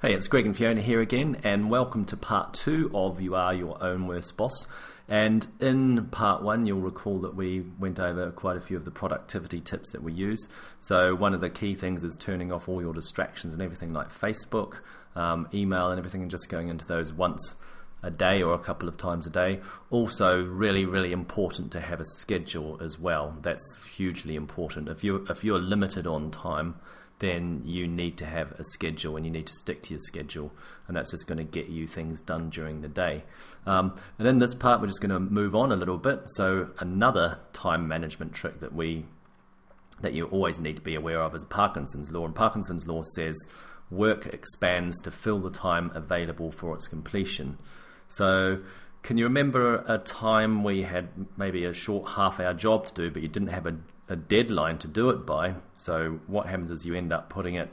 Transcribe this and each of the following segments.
Hey, it's Greg and Fiona here again, and welcome to part two of You Are Your Own Worst Boss. And in part one, you'll recall that we went over quite a few of the productivity tips that we use. So, one of the key things is turning off all your distractions and everything like Facebook, um, email, and everything, and just going into those once a day or a couple of times a day. Also, really, really important to have a schedule as well. That's hugely important. If you if you're limited on time, then you need to have a schedule and you need to stick to your schedule, and that's just going to get you things done during the day. Um, and in this part, we're just going to move on a little bit. So, another time management trick that we that you always need to be aware of is Parkinson's law, and Parkinson's law says work expands to fill the time available for its completion. So, can you remember a time where you had maybe a short half hour job to do, but you didn't have a a deadline to do it by. So what happens is you end up putting it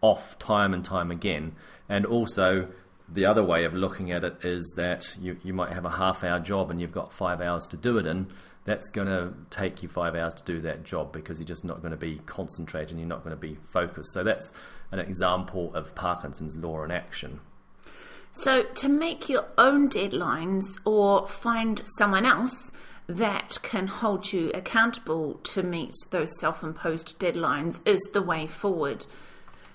off time and time again. And also, the other way of looking at it is that you, you might have a half hour job and you've got five hours to do it in. That's going to take you five hours to do that job because you're just not going to be concentrated and you're not going to be focused. So that's an example of Parkinson's law in action. So, to make your own deadlines or find someone else that can hold you accountable to meet those self imposed deadlines is the way forward.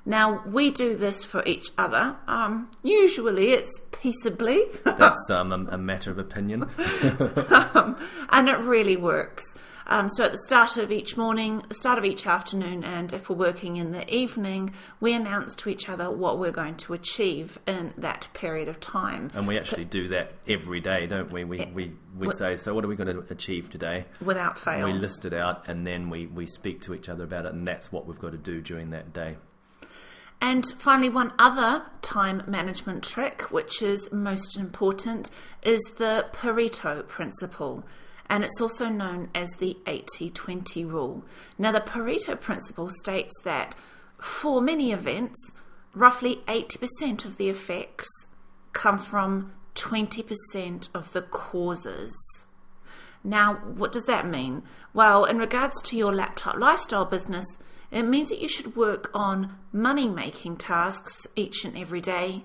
Now, we do this for each other. Um, usually it's peaceably. That's um, a, a, matter of opinion. um, and it really works. Um, so at the start of each morning, the start of each afternoon, and if we're working in the evening, we announce to each other what we're going to achieve in that period of time. And we actually but, do that every day, don't we? We, it, we, we say, so what are we going to achieve today? Without fail. We list it out and then we, we speak to each other about it, and that's what we've got to do during that day. And finally, one other time management trick, which is most important, is the Pareto principle and it's also known as the 80 20 rule. Now, the Pareto principle states that for many events, roughly 80% of the effects come from 20% of the causes. Now, what does that mean? Well, in regards to your laptop lifestyle business, it means that you should work on money making tasks each and every day,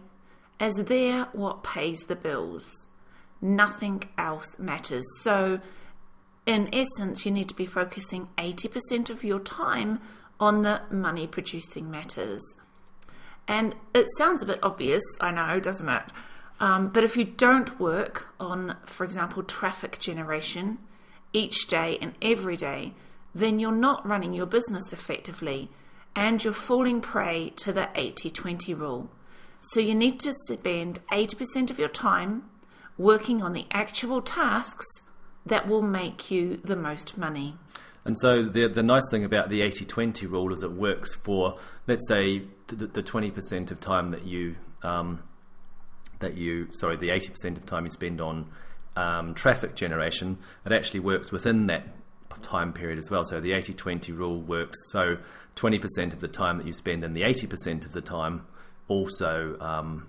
as they're what pays the bills. Nothing else matters. So, in essence, you need to be focusing 80% of your time on the money producing matters. And it sounds a bit obvious, I know, doesn't it? Um, but if you don't work on, for example, traffic generation each day and every day, then you're not running your business effectively and you're falling prey to the 80 20 rule. So you need to spend 80% of your time working on the actual tasks that will make you the most money. And so the the nice thing about the 80-20 rule is it works for let's say the twenty percent of time that you um, that you sorry the eighty percent of time you spend on um, traffic generation. It actually works within that time period as well. So the 80-20 rule works. So twenty percent of the time that you spend and the eighty percent of the time also um,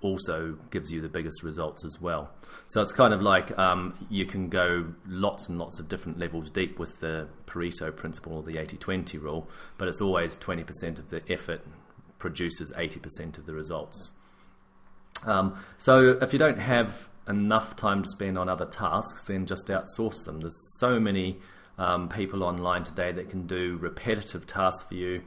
also gives you the biggest results as well. So it's kind of like um, you can go lots and lots of different levels deep with the Pareto principle or the 80 20 rule, but it's always 20% of the effort produces 80% of the results. Um, so if you don't have enough time to spend on other tasks, then just outsource them. There's so many um, people online today that can do repetitive tasks for you.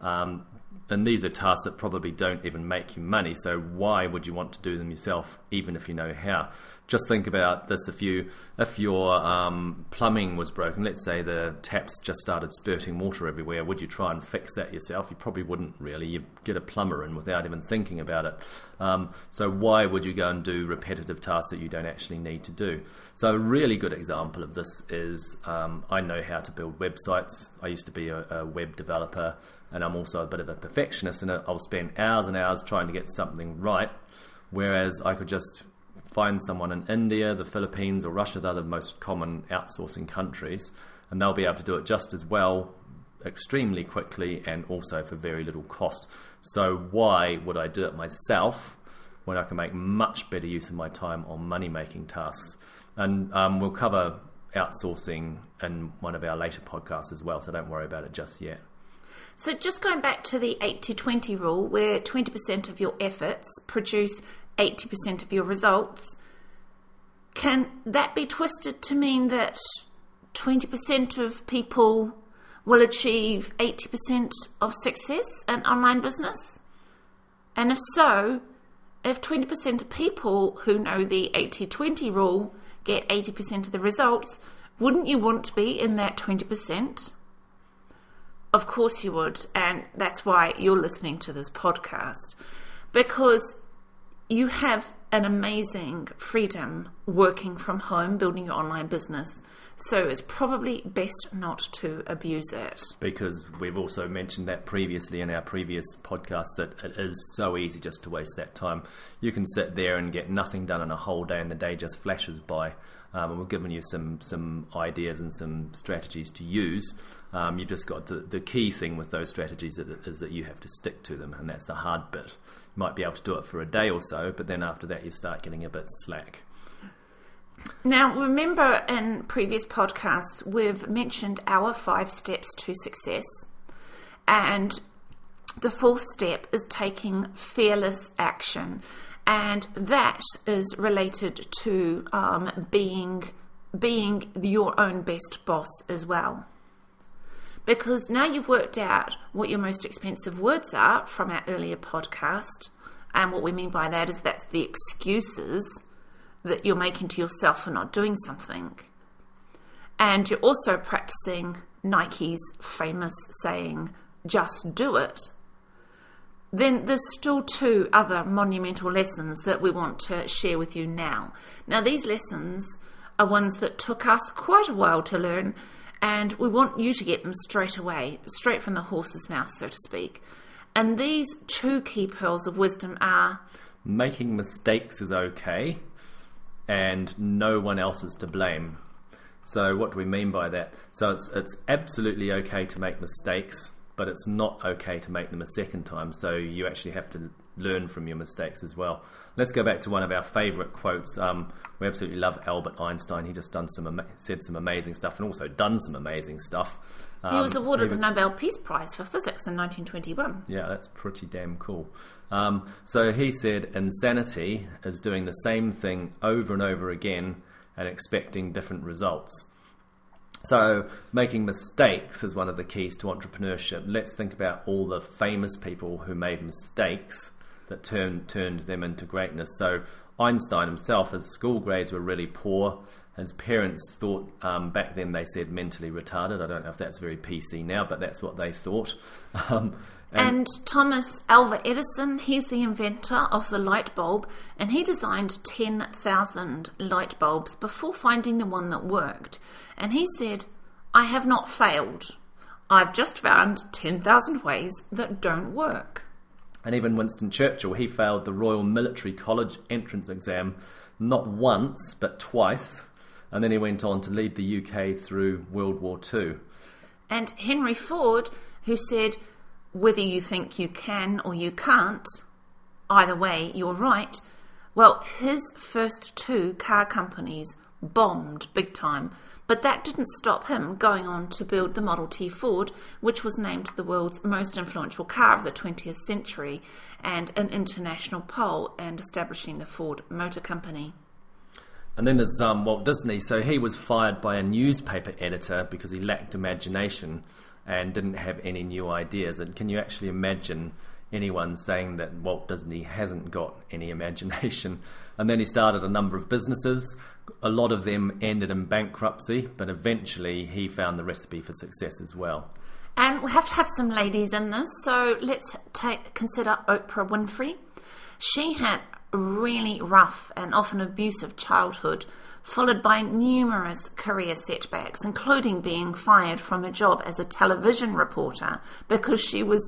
Um, and these are tasks that probably don't even make you money. So why would you want to do them yourself, even if you know how? Just think about this: if you if your um, plumbing was broken, let's say the taps just started spurting water everywhere, would you try and fix that yourself? You probably wouldn't really. You get a plumber in without even thinking about it. Um, so why would you go and do repetitive tasks that you don't actually need to do? So a really good example of this is um, I know how to build websites. I used to be a, a web developer and I'm also a bit of a perfectionist, and I'll spend hours and hours trying to get something right. Whereas I could just find someone in India, the Philippines, or Russia, they're the most common outsourcing countries, and they'll be able to do it just as well, extremely quickly, and also for very little cost. So, why would I do it myself when I can make much better use of my time on money making tasks? And um, we'll cover outsourcing in one of our later podcasts as well, so don't worry about it just yet. So, just going back to the 80 20 rule, where 20% of your efforts produce 80% of your results, can that be twisted to mean that 20% of people will achieve 80% of success in online business? And if so, if 20% of people who know the 80 20 rule get 80% of the results, wouldn't you want to be in that 20%? Of course you would, and that's why you're listening to this podcast because you have an amazing freedom working from home, building your online business. So it's probably best not to abuse it. Because we've also mentioned that previously in our previous podcast that it is so easy just to waste that time. You can sit there and get nothing done in a whole day, and the day just flashes by. Um, and we've given you some some ideas and some strategies to use. Um, you've just got to, the key thing with those strategies is that you have to stick to them, and that's the hard bit. You might be able to do it for a day or so, but then after that, you start getting a bit slack. Now, remember in previous podcasts, we've mentioned our five steps to success. And the fourth step is taking fearless action. And that is related to um, being, being your own best boss as well. Because now you've worked out what your most expensive words are from our earlier podcast. And what we mean by that is that's the excuses that you're making to yourself for not doing something. And you're also practicing Nike's famous saying, just do it. Then there's still two other monumental lessons that we want to share with you now. Now, these lessons are ones that took us quite a while to learn, and we want you to get them straight away, straight from the horse's mouth, so to speak. And these two key pearls of wisdom are making mistakes is okay and no one else is to blame. So what do we mean by that? So it's it's absolutely okay to make mistakes, but it's not okay to make them a second time. So you actually have to learn from your mistakes as well. Let's go back to one of our favourite quotes. Um, we absolutely love Albert Einstein. He just done some said some amazing stuff and also done some amazing stuff. Um, he was awarded he was, the Nobel Peace Prize for Physics in 1921. Yeah, that's pretty damn cool. Um, so he said, insanity is doing the same thing over and over again and expecting different results. So, making mistakes is one of the keys to entrepreneurship. Let's think about all the famous people who made mistakes that turned turned them into greatness. So Einstein himself, his school grades were really poor. His parents thought um, back then they said mentally retarded. I don't know if that's very PC now, but that's what they thought. Um, and, and, Thomas Alva Edison, he's the inventor of the light bulb, and he designed 10,000 light bulbs before finding the one that worked. And he said, I have not failed. I've just found 10,000 ways that don't work. And even Winston Churchill, he failed the Royal Military College entrance exam not once, but twice. And then he went on to lead the UK through World War II. And Henry Ford, who said, whether you think you can or you can't, either way, you're right. Well, his first two car companies bombed big time but that didn't stop him going on to build the Model T Ford, which was named the world's most influential car of the 20th century and an international poll, and establishing the Ford Motor Company. And then there's um, Walt Disney. So he was fired by a newspaper editor because he lacked imagination and didn't have any new ideas. And can you actually imagine anyone saying that Walt Disney hasn't got any imagination? And then he started a number of businesses a lot of them ended in bankruptcy, but eventually he found the recipe for success as well. And we have to have some ladies in this, so let's take, consider Oprah Winfrey. She had a really rough and often abusive childhood, followed by numerous career setbacks, including being fired from a job as a television reporter because she was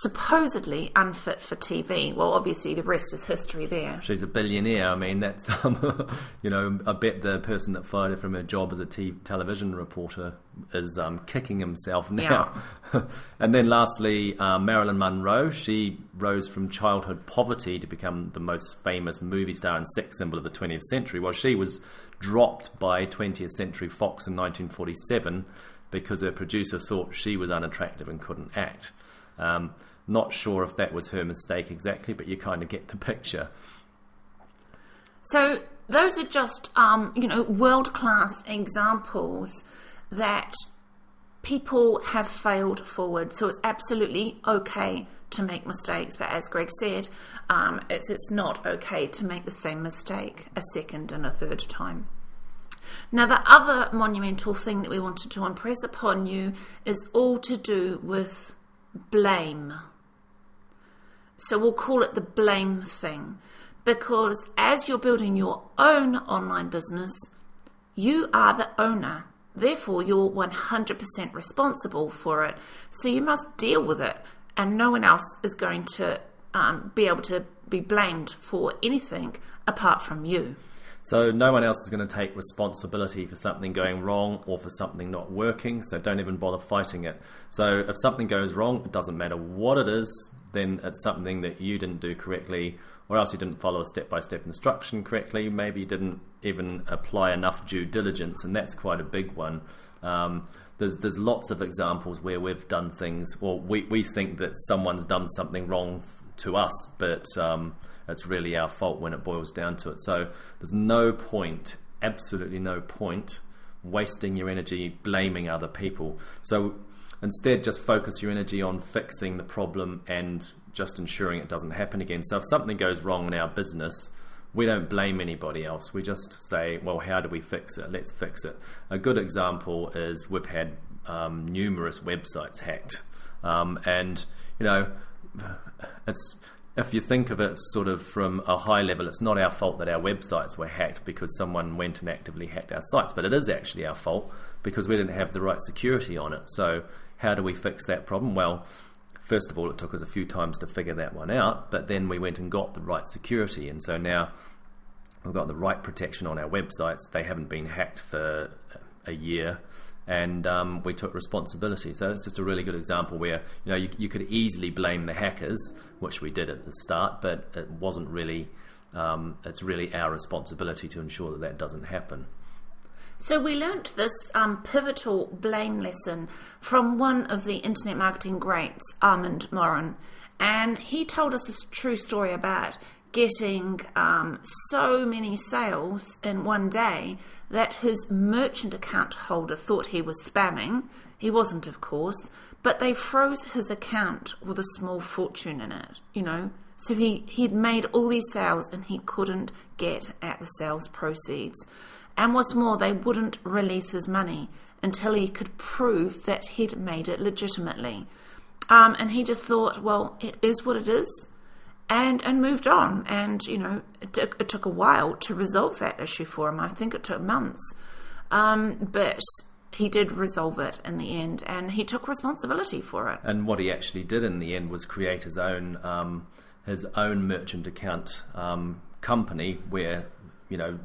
supposedly unfit for TV. Well, obviously, the rest is history there. She's a billionaire. I mean, that's, um, you know, I bet the person that fired her from her job as a t- television reporter is um, kicking himself now. Yeah. and then lastly, uh, Marilyn Monroe. She rose from childhood poverty to become the most famous movie star and sex symbol of the 20th century. While she was dropped by 20th Century Fox in 1947 because her producer thought she was unattractive and couldn't act. Um, not sure if that was her mistake exactly, but you kind of get the picture. So those are just, um, you know, world class examples that people have failed forward. So it's absolutely okay to make mistakes, but as Greg said, um, it's it's not okay to make the same mistake a second and a third time. Now, the other monumental thing that we wanted to impress upon you is all to do with blame. So we'll call it the blame thing because as you're building your own online business, you are the owner. Therefore, you're 100% responsible for it. So you must deal with it, and no one else is going to um, be able to be blamed for anything apart from you. So no one else is going to take responsibility for something going wrong or for something not working. So don't even bother fighting it. So if something goes wrong, it doesn't matter what it is, then it's something that you didn't do correctly, or else you didn't follow a step by step instruction correctly. Maybe you didn't even apply enough due diligence, and that's quite a big one. Um, there's there's lots of examples where we've done things, or we, we think that someone's done something wrong to us, but um, it's really our fault when it boils down to it. So there's no point, absolutely no point, wasting your energy blaming other people. So instead, just focus your energy on fixing the problem and just ensuring it doesn't happen again. So if something goes wrong in our business, we don't blame anybody else. We just say, well, how do we fix it? Let's fix it. A good example is we've had um, numerous websites hacked. Um, and, you know, it's if you think of it sort of from a high level, it's not our fault that our websites were hacked because someone went and actively hacked our sites, but it is actually our fault because we didn't have the right security on it. So, how do we fix that problem? Well, first of all, it took us a few times to figure that one out, but then we went and got the right security, and so now we've got the right protection on our websites. They haven't been hacked for a year and um, we took responsibility. So it's just a really good example where you know you, you, could easily blame the hackers, which we did at the start, but it wasn't really. Um, it's really our responsibility to ensure that that doesn't happen. So we learnt this um, pivotal blame lesson from one of the internet marketing greats, Armand Morin, and he told us a true story about getting um, so many sales in one day that his merchant account holder thought he was spamming. He wasn't, of course, but they froze his account with a small fortune in it, you know. So he, he'd made all these sales and he couldn't get at the sales proceeds. And what's more, they wouldn't release his money until he could prove that he'd made it legitimately. Um, and he just thought, well, it is what it is and and moved on. And you know, it took, it took a while to resolve that issue for him. I think it took months, um, but he did resolve it in the end, and he took responsibility for it. And what he actually did in the end was create his own um, his own merchant account um, company, where you know,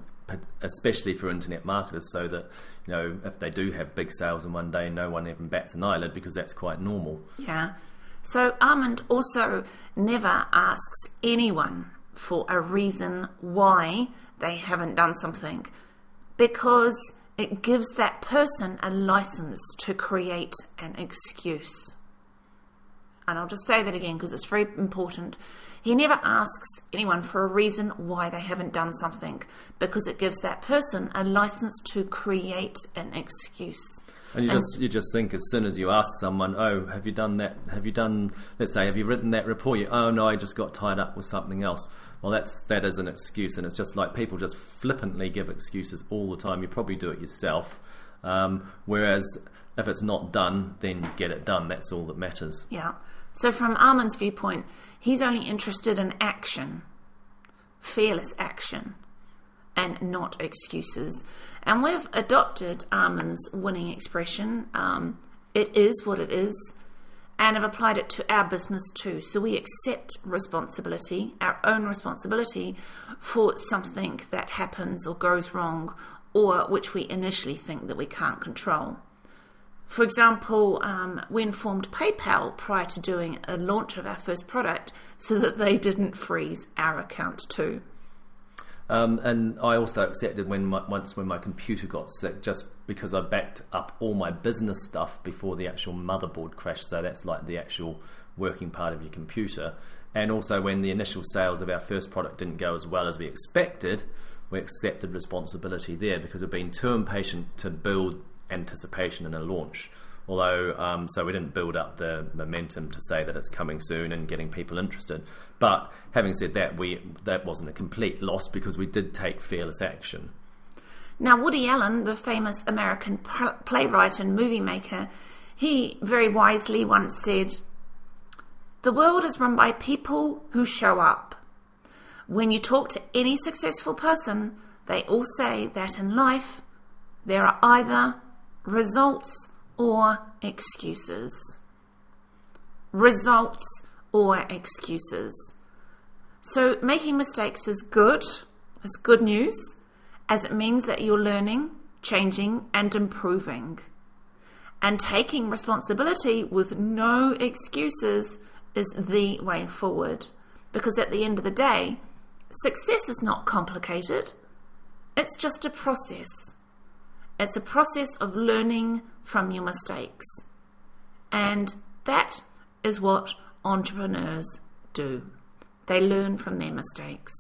especially for internet marketers, so that you know if they do have big sales in one day, no one even bats an eyelid because that's quite normal. Yeah. So Armand also never asks anyone for a reason why they haven't done something because it gives that person a license to create an excuse. And I'll just say that again because it's very important. He never asks anyone for a reason why they haven't done something because it gives that person a license to create an excuse. And you and just you just think as soon as you ask someone, oh, have you done that? Have you done? Let's say, have you written that report? You, oh no, I just got tied up with something else. Well, that's that is an excuse, and it's just like people just flippantly give excuses all the time. You probably do it yourself. Um, whereas if it's not done, then you get it done. That's all that matters. Yeah. So from Armand's viewpoint, he's only interested in action, fearless action and not excuses. And we've adopted Armand's winning expression um, it is what it is, and have applied it to our business too. So we accept responsibility, our own responsibility, for something that happens or goes wrong, or which we initially think that we can't control. For example, um, we informed PayPal prior to doing a launch of our first product so that they didn't freeze our account too. Um, and I also accepted when my, once when my computer got sick, just because I backed up all my business stuff before the actual motherboard crashed. So that's like the actual working part of your computer. And also when the initial sales of our first product didn't go as well as we expected, we accepted responsibility there because we've been too impatient to build anticipation in a launch. Although, um, so we didn't build up the momentum to say that it's coming soon and getting people interested. But having said that, we that wasn't a complete loss because we did take fearless action. Now, Woody Allen, the famous American playwright and movie maker, he very wisely once said, The world is run by people who show up. When you talk to any successful person, they all say that in life there are either results or excuses. Results or excuses. So making mistakes is good, is good news, as it means that you're learning, changing, and improving. And taking responsibility with no excuses is the way forward. Because at the end of the day, success is not complicated, it's just a process. It's a process of learning from your mistakes. And that is what entrepreneurs do. They learn from their mistakes.